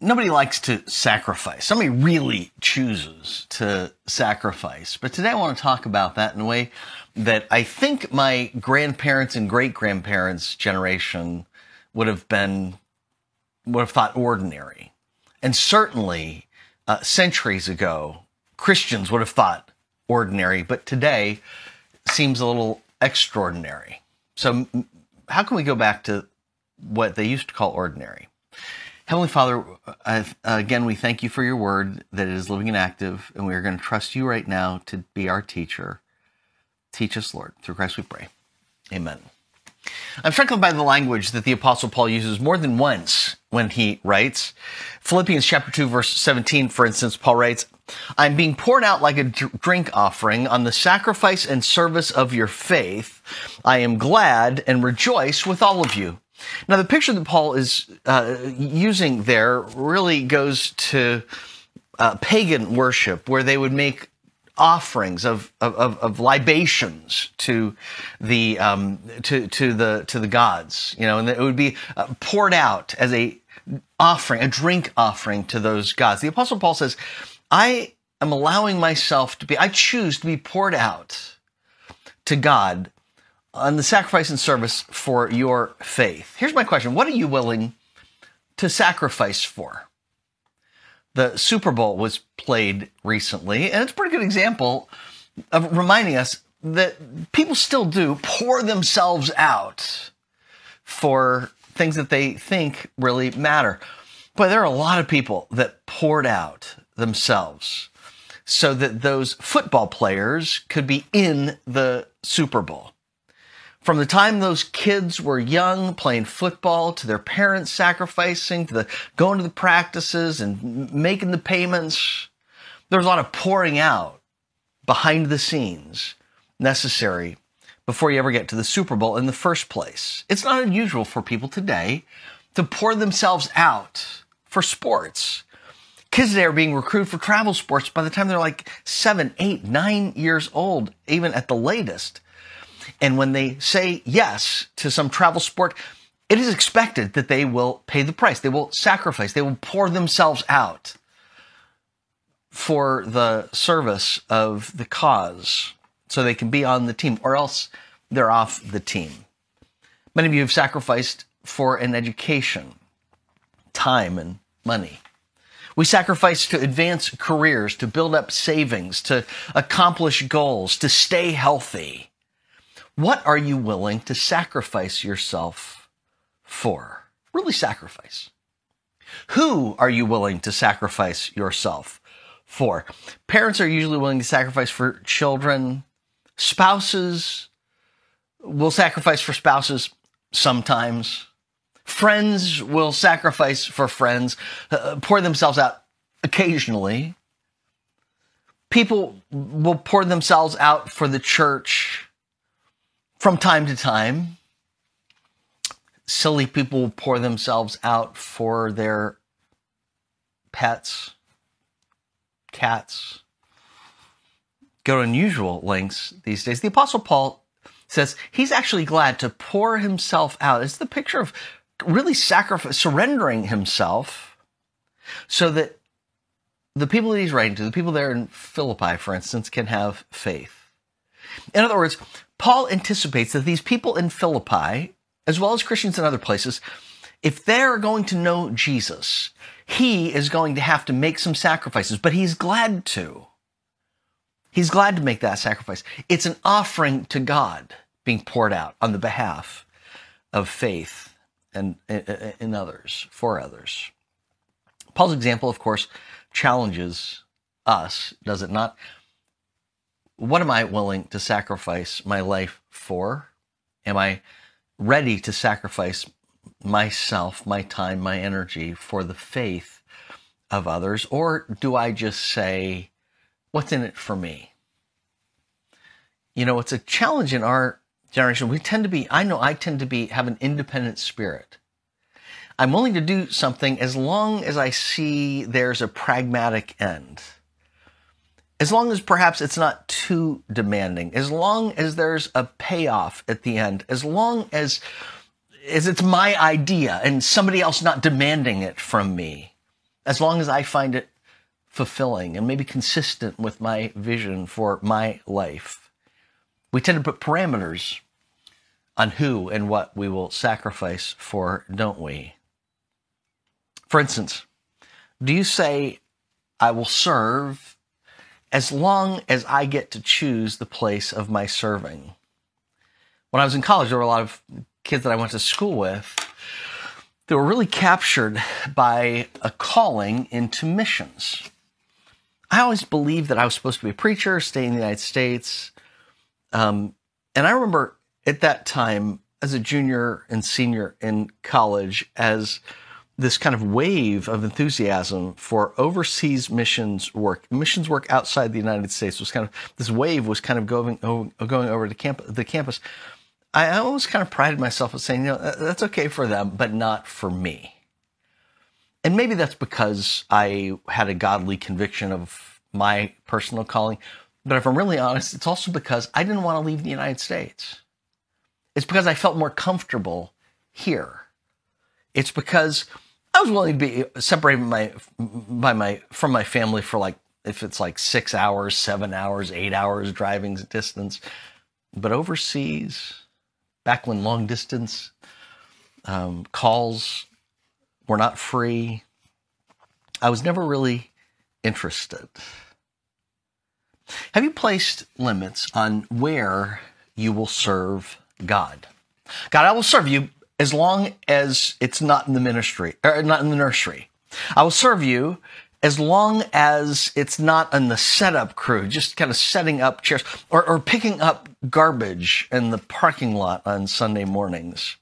nobody likes to sacrifice. Somebody really chooses to sacrifice. But today I want to talk about that in a way that I think my grandparents and great grandparents' generation would have been, would have thought ordinary. And certainly uh, centuries ago, Christians would have thought ordinary, but today seems a little extraordinary. So, how can we go back to what they used to call ordinary? Heavenly Father, again, we thank you for your word that it is living and active, and we are going to trust you right now to be our teacher. Teach us, Lord. Through Christ we pray. Amen. I'm struck by the language that the Apostle Paul uses more than once when he writes. Philippians chapter 2, verse 17, for instance, Paul writes, I'm being poured out like a drink offering on the sacrifice and service of your faith. I am glad and rejoice with all of you. Now, the picture that Paul is uh, using there really goes to uh, pagan worship, where they would make offerings of, of, of libations to the um, to to the to the gods, you know, and it would be uh, poured out as a offering, a drink offering to those gods. The Apostle Paul says, "I am allowing myself to be. I choose to be poured out to God on the sacrifice and service for your faith. Here's my question What are you willing to sacrifice for? The Super Bowl was played recently, and it's a pretty good example of reminding us that people still do pour themselves out for things that they think really matter. But there are a lot of people that poured out themselves so that those football players could be in the Super Bowl. From the time those kids were young, playing football, to their parents sacrificing, to the going to the practices and making the payments, there's a lot of pouring out behind the scenes necessary before you ever get to the Super Bowl in the first place. It's not unusual for people today to pour themselves out for sports. Kids today are being recruited for travel sports by the time they're like seven, eight, nine years old, even at the latest. And when they say yes to some travel sport, it is expected that they will pay the price. They will sacrifice. They will pour themselves out for the service of the cause so they can be on the team or else they're off the team. Many of you have sacrificed for an education, time and money. We sacrifice to advance careers, to build up savings, to accomplish goals, to stay healthy. What are you willing to sacrifice yourself for? Really sacrifice. Who are you willing to sacrifice yourself for? Parents are usually willing to sacrifice for children. Spouses will sacrifice for spouses sometimes. Friends will sacrifice for friends, uh, pour themselves out occasionally. People will pour themselves out for the church from time to time, silly people pour themselves out for their pets, cats, go to unusual lengths these days. The Apostle Paul says he's actually glad to pour himself out. It's the picture of really sacrifice, surrendering himself so that the people that he's writing to, the people there in Philippi, for instance, can have faith. In other words, Paul anticipates that these people in Philippi, as well as Christians in other places, if they're going to know Jesus, he is going to have to make some sacrifices, but he's glad to. He's glad to make that sacrifice. It's an offering to God being poured out on the behalf of faith and uh, in others, for others. Paul's example, of course, challenges us, does it not? What am I willing to sacrifice my life for? Am I ready to sacrifice myself, my time, my energy for the faith of others? Or do I just say, what's in it for me? You know, it's a challenge in our generation. We tend to be, I know I tend to be, have an independent spirit. I'm willing to do something as long as I see there's a pragmatic end as long as perhaps it's not too demanding, as long as there's a payoff at the end, as long as, as it's my idea and somebody else not demanding it from me, as long as I find it fulfilling and maybe consistent with my vision for my life. We tend to put parameters on who and what we will sacrifice for, don't we? For instance, do you say, I will serve as long as I get to choose the place of my serving? When I was in college, there were a lot of kids that I went to school with that were really captured by a calling into missions. I always believed that I was supposed to be a preacher, stay in the United States. Um, and I remember at that time, as a junior and senior in college, as this kind of wave of enthusiasm for overseas missions work, missions work outside the United States was kind of this wave was kind of going going over camp, the campus. I always kind of prided myself on saying, you know, that's okay for them, but not for me. And maybe that's because I had a godly conviction of my personal calling. But if I'm really honest, it's also because I didn't want to leave the United States. It's because I felt more comfortable here. It's because I was willing to be separated my, by my, from my family for like, if it's like six hours, seven hours, eight hours driving distance. But overseas, back when long distance um, calls were not free, I was never really interested. Have you placed limits on where you will serve God? God, I will serve you as long as it's not in the ministry or not in the nursery. I will serve you as long as it's not in the setup crew, just kind of setting up chairs or, or picking up garbage in the parking lot on Sunday mornings.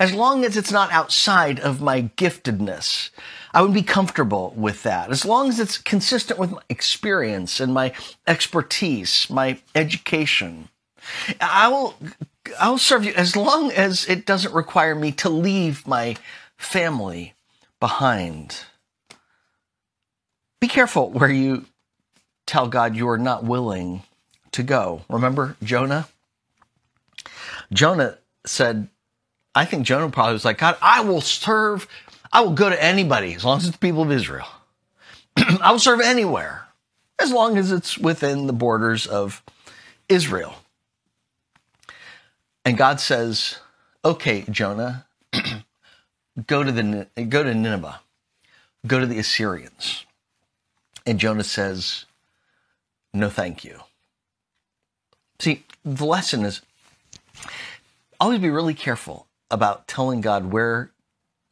As long as it's not outside of my giftedness, I would be comfortable with that. As long as it's consistent with my experience and my expertise, my education, I will, I will serve you as long as it doesn't require me to leave my family behind. Be careful where you tell God you are not willing to go. Remember Jonah? Jonah said, I think Jonah probably was like, God, I will serve, I will go to anybody as long as it's the people of Israel. I will serve anywhere as long as it's within the borders of Israel. And God says, okay, Jonah, go to the, go to Nineveh, go to the Assyrians. And Jonah says, No, thank you. See, the lesson is always be really careful about telling God where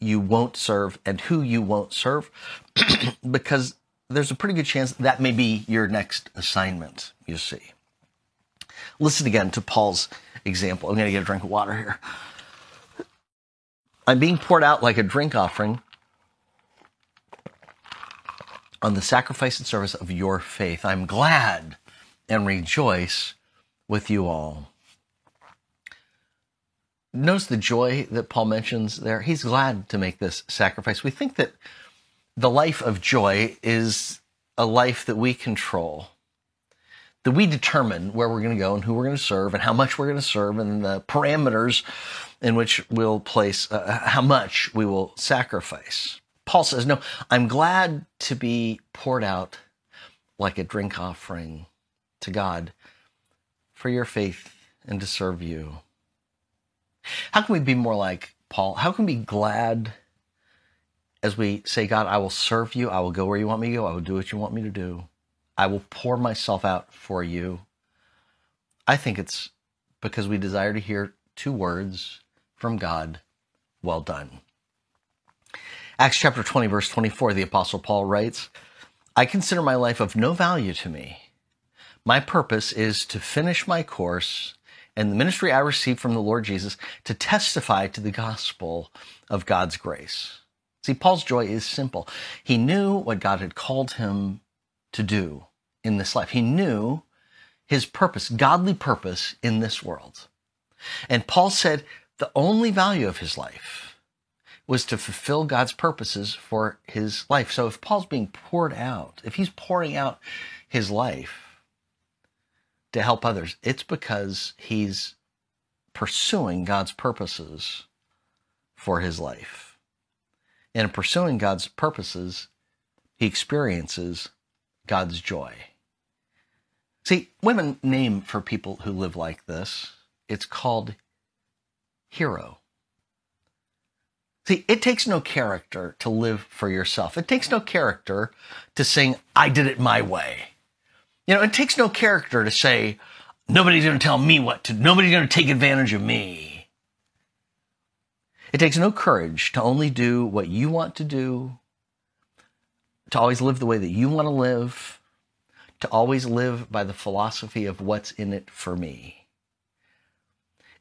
you won't serve and who you won't serve because there's a pretty good chance that may be your next assignment, you see. Listen again to Paul's example. I'm going to get a drink of water here. I'm being poured out like a drink offering on the sacrifice and service of your faith. I'm glad and rejoice with you all. Notice the joy that Paul mentions there. He's glad to make this sacrifice. We think that the life of joy is a life that we control, that we determine where we're going to go and who we're going to serve and how much we're going to serve and the parameters in which we'll place, uh, how much we will sacrifice. Paul says, No, I'm glad to be poured out like a drink offering to God for your faith and to serve you. How can we be more like Paul? How can we be glad as we say, God, I will serve you. I will go where you want me to go. I will do what you want me to do. I will pour myself out for you. I think it's because we desire to hear two words from God well done. Acts chapter 20, verse 24, the Apostle Paul writes, I consider my life of no value to me. My purpose is to finish my course and the ministry I received from the Lord Jesus to testify to the gospel of God's grace. See, Paul's joy is simple. He knew what God had called him to do in this life. He knew his purpose, godly purpose in this world. And Paul said the only value of his life was to fulfill God's purposes for his life. So if Paul's being poured out, if he's pouring out his life to help others, it's because he's pursuing God's purposes for his life. And in pursuing God's purposes, he experiences God's joy. See, women name for people who live like this. It's called hero. See, it takes no character to live for yourself. It takes no character to sing, I did it my way. You know, it takes no character to say, nobody's going to tell me what to, nobody's going to take advantage of me. It takes no courage to only do what you want to do, to always live the way that you want to live, to always live by the philosophy of what's in it for me.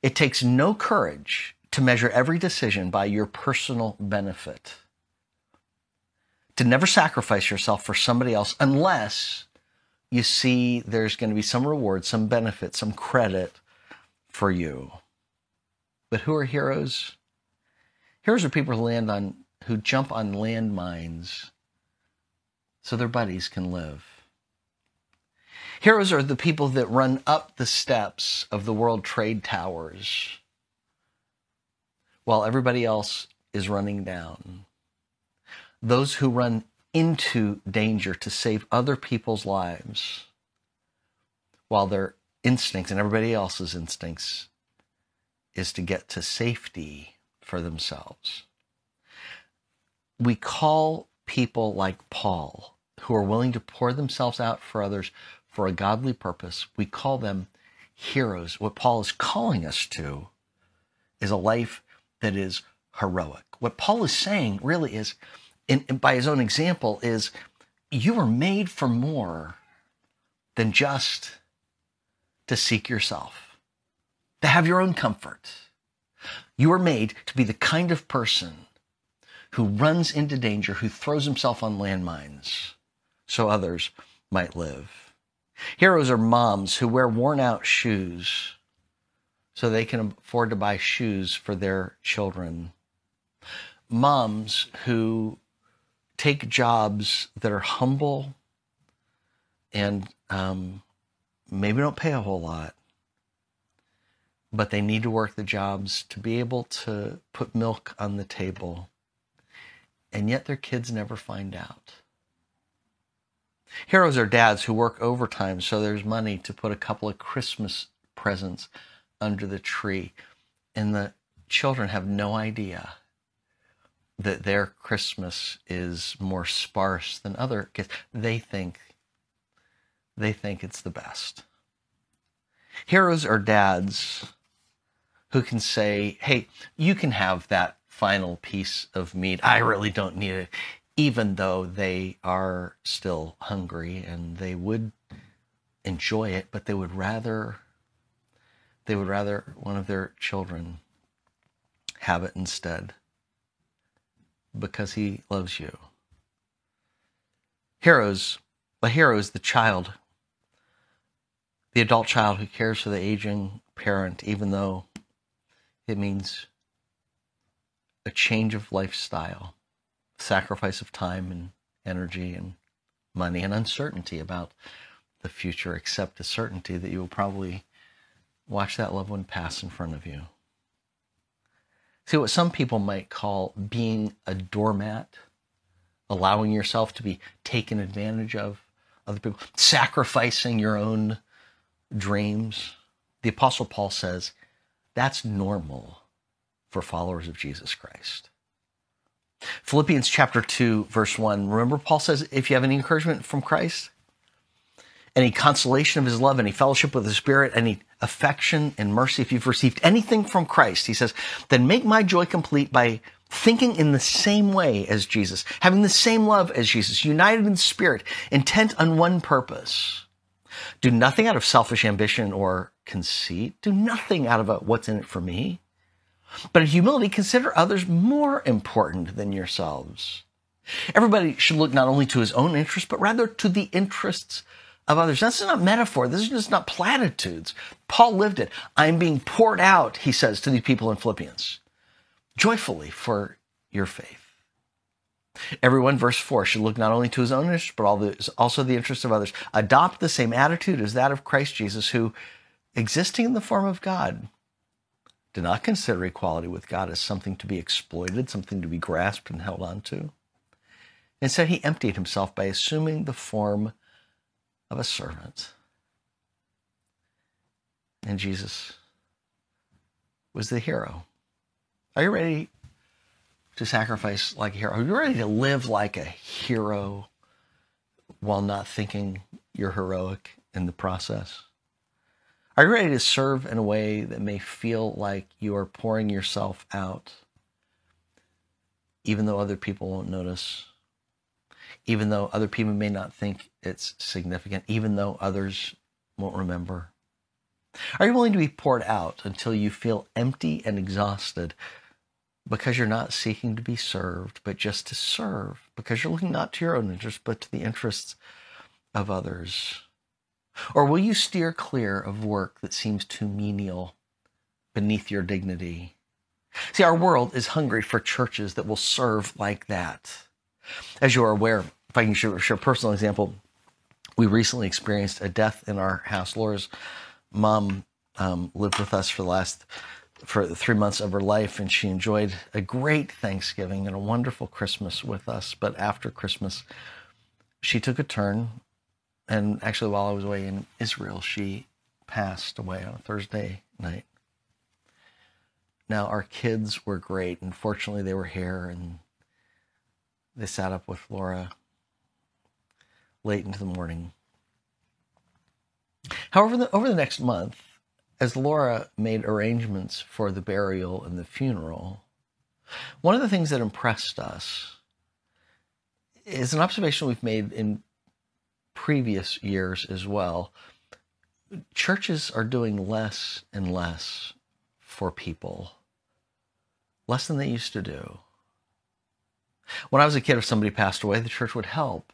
It takes no courage to measure every decision by your personal benefit. To never sacrifice yourself for somebody else unless you see there's going to be some reward, some benefit, some credit for you. But who are heroes? Heroes are people who land on who jump on landmines so their buddies can live. Heroes are the people that run up the steps of the World Trade Towers while everybody else is running down. Those who run into danger to save other people's lives while their instincts and everybody else's instincts is to get to safety for themselves. We call people like Paul, who are willing to pour themselves out for others for a godly purpose, we call them heroes. What Paul is calling us to is a life that is heroic. What Paul is saying really is, in, by his own example, is you were made for more than just to seek yourself, to have your own comfort. You are made to be the kind of person who runs into danger, who throws himself on landmines so others might live. Heroes are moms who wear worn out shoes so they can afford to buy shoes for their children. Moms who take jobs that are humble and um, maybe don't pay a whole lot, but they need to work the jobs to be able to put milk on the table. And yet their kids never find out. Heroes are dads who work overtime so there's money to put a couple of Christmas presents under the tree. And the children have no idea that their Christmas is more sparse than other kids. They think they think it's the best. Heroes are dads who can say, "Hey, you can have that final piece of meat. I really don't need it." Even though they are still hungry and they would enjoy it, but they would rather they would rather one of their children have it instead because he loves you. Heroes, a hero is the child, the adult child who cares for the aging parent, even though it means a change of lifestyle, sacrifice of time and energy and money and uncertainty about the future, except a certainty that you will probably watch that loved one pass in front of you. See what some people might call being a doormat, allowing yourself to be taken advantage of, other people, sacrificing your own dreams. The Apostle Paul says that's normal for followers of Jesus Christ. Philippians chapter 2, verse 1. Remember, Paul says, if you have any encouragement from Christ, any consolation of his love, any fellowship with the Spirit, any affection and mercy, if you've received anything from Christ, he says, then make my joy complete by thinking in the same way as Jesus, having the same love as Jesus, united in spirit, intent on one purpose. Do nothing out of selfish ambition or conceit. Do nothing out of a, what's in it for me. But in humility, consider others more important than yourselves. Everybody should look not only to his own interests, but rather to the interests of others. This is not metaphor. This is just not platitudes. Paul lived it. I'm being poured out, he says to these people in Philippians, joyfully for your faith. Everyone, verse 4, should look not only to his own interest, but also the interests of others. Adopt the same attitude as that of Christ Jesus, who, existing in the form of God, did not consider equality with God as something to be exploited, something to be grasped and held on to. Instead, he emptied himself by assuming the form of a servant. And Jesus was the hero. Are you ready to sacrifice like a hero? Are you ready to live like a hero while not thinking you're heroic in the process? Are you ready to serve in a way that may feel like you are pouring yourself out, even though other people won't notice, even though other people may not think it's significant, even though others won't remember? Are you willing to be poured out until you feel empty and exhausted because you're not seeking to be served, but just to serve, because you're looking not to your own interests, but to the interests of others? Or will you steer clear of work that seems too menial beneath your dignity? See, our world is hungry for churches that will serve like that. As you are aware, if I can share, a personal example, we recently experienced a death in our house. Laura's mom um, lived with us for the last for three months of her life, and she enjoyed a great Thanksgiving and a wonderful Christmas with us. But after Christmas, she took a turn, and actually, while I was away in Israel, she passed away on a Thursday night. Now, our kids were great, and fortunately, they were here, and they sat up with Laura late into the morning. However, the, over the next month, as Laura made arrangements for the burial and the funeral, one of the things that impressed us is an observation we've made in previous years as well. Churches are doing less and less for people, less than they used to do. When I was a kid, if somebody passed away, the church would help.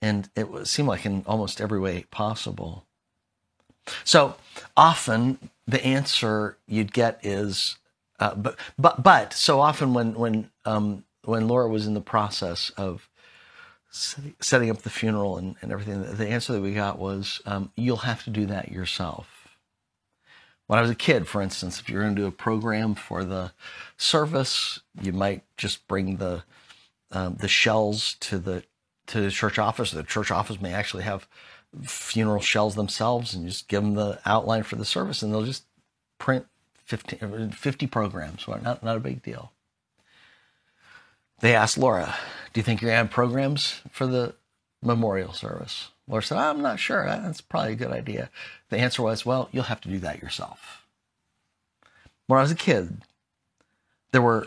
And it seemed like in almost every way possible. So often the answer you'd get is, uh, but but but so often when when um, when Laura was in the process of setting up the funeral and, and everything, the answer that we got was, um, you'll have to do that yourself. When I was a kid, for instance, if you're going to do a program for the service, you might just bring the um, the shells to the to the church office. The church office may actually have funeral shells themselves and you just give them the outline for the service and they'll just print 15, 50 programs. Not, not a big deal. They asked Laura, do you think you're going to have programs for the memorial service? Laura said, I'm not sure. That's probably a good idea. The answer was, well, you'll have to do that yourself. When I was a kid, there were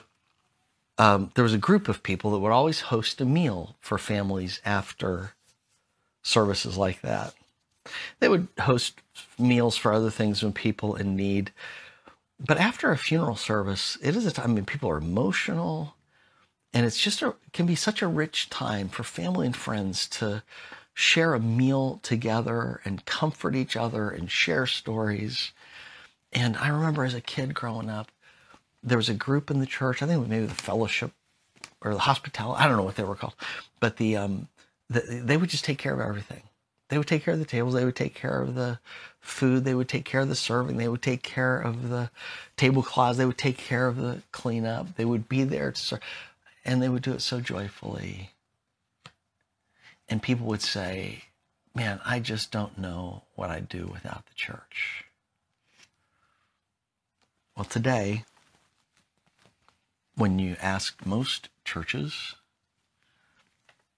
um, there was a group of people that would always host a meal for families after services like that. They would host meals for other things when people in need. But after a funeral service, it is a time I mean people are emotional and it's just a can be such a rich time for family and friends to share a meal together and comfort each other and share stories. And I remember as a kid growing up, there was a group in the church, I think it was maybe the fellowship or the hospitality, I don't know what they were called, but the um, they would just take care of everything. They would take care of the tables. They would take care of the food. They would take care of the serving. They would take care of the tablecloths. They would take care of the cleanup. They would be there to serve. And they would do it so joyfully. And people would say, Man, I just don't know what I'd do without the church. Well, today, when you ask most churches,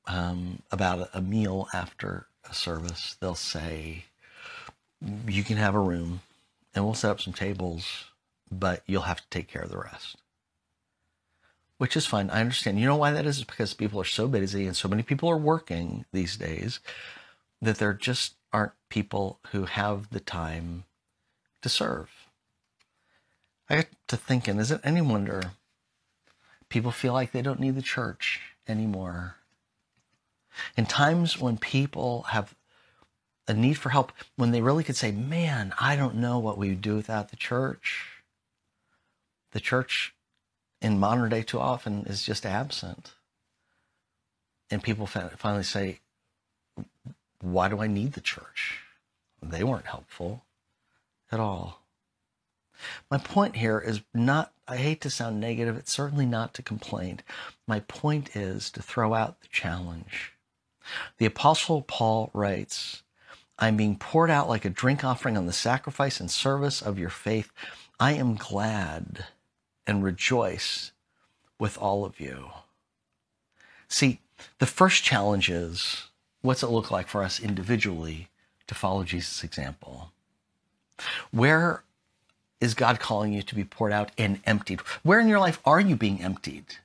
um, about a meal after a service, they'll say, You can have a room and we'll set up some tables, but you'll have to take care of the rest. Which is fine. I understand. You know why that is? It's because people are so busy and so many people are working these days that there just aren't people who have the time to serve. I got to thinking, is it any wonder people feel like they don't need the church anymore? In times when people have a need for help, when they really could say, Man, I don't know what we would do without the church. The church in modern day too often is just absent. And people finally say, Why do I need the church? They weren't helpful at all. My point here is not, I hate to sound negative, it's certainly not to complain. My point is to throw out the challenge. The Apostle Paul writes, I'm being poured out like a drink offering on the sacrifice and service of your faith. I am glad and rejoice with all of you. See, the first challenge is what's it look like for us individually to follow Jesus' example? Where is God calling you to be poured out and emptied? Where in your life are you being emptied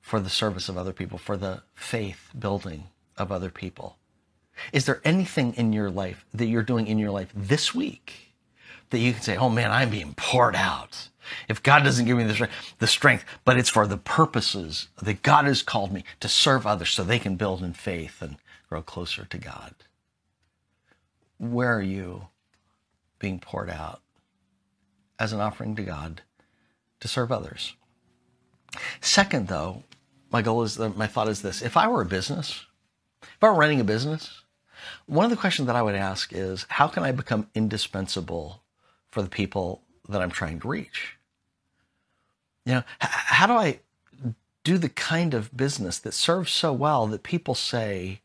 for the service of other people, for the faith building of other people? Is there anything in your life that you're doing in your life this week that you can say, oh man, I'm being poured out? If God doesn't give me the strength, but it's for the purposes that God has called me to serve others so they can build in faith and grow closer to God. Where are you being poured out as an offering to God to serve others? Second, though, my goal is uh, my thought is this: if I were a business, if I were running a business, one of the questions that I would ask is, how can I become indispensable for the people that I'm trying to reach? You know, how do I do the kind of business that serves so well that people say,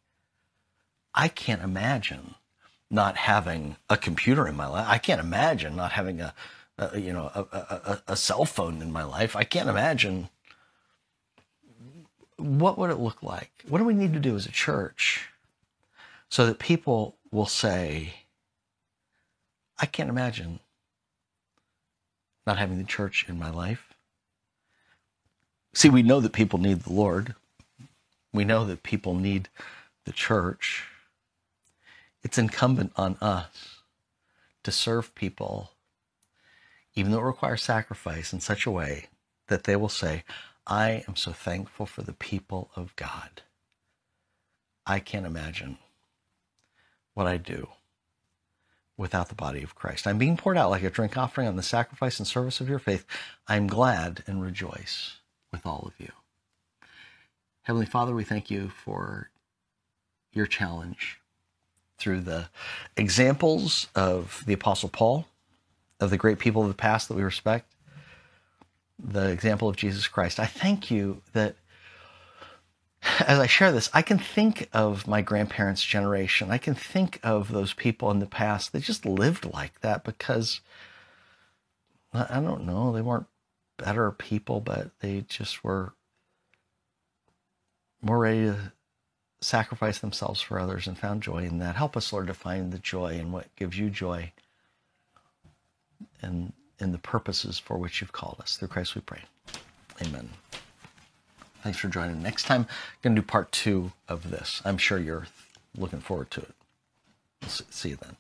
I can't imagine not having a computer in my life. I can't imagine not having a, a you know, a, a, a cell phone in my life. I can't imagine what would it look like? What do we need to do as a church so that people will say, I can't imagine not having the church in my life. See, we know that people need the Lord. We know that people need the church. It's incumbent on us to serve people, even though it requires sacrifice, in such a way that they will say, I am so thankful for the people of God. I can't imagine what I'd do without the body of Christ. I'm being poured out like a drink offering on the sacrifice and service of your faith. I'm glad and rejoice with all of you. Heavenly Father, we thank you for your challenge through the examples of the Apostle Paul, of the great people of the past that we respect, the example of Jesus Christ. I thank you that as I share this, I can think of my grandparents' generation. I can think of those people in the past that just lived like that because I don't know, they weren't better people, but they just were more ready to sacrifice themselves for others and found joy in that. Help us, Lord, to find the joy in what gives you joy and in the purposes for which you've called us. Through Christ we pray. Amen. Thanks for joining. Next time, I'm going to do part two of this. I'm sure you're looking forward to it. We'll see you then.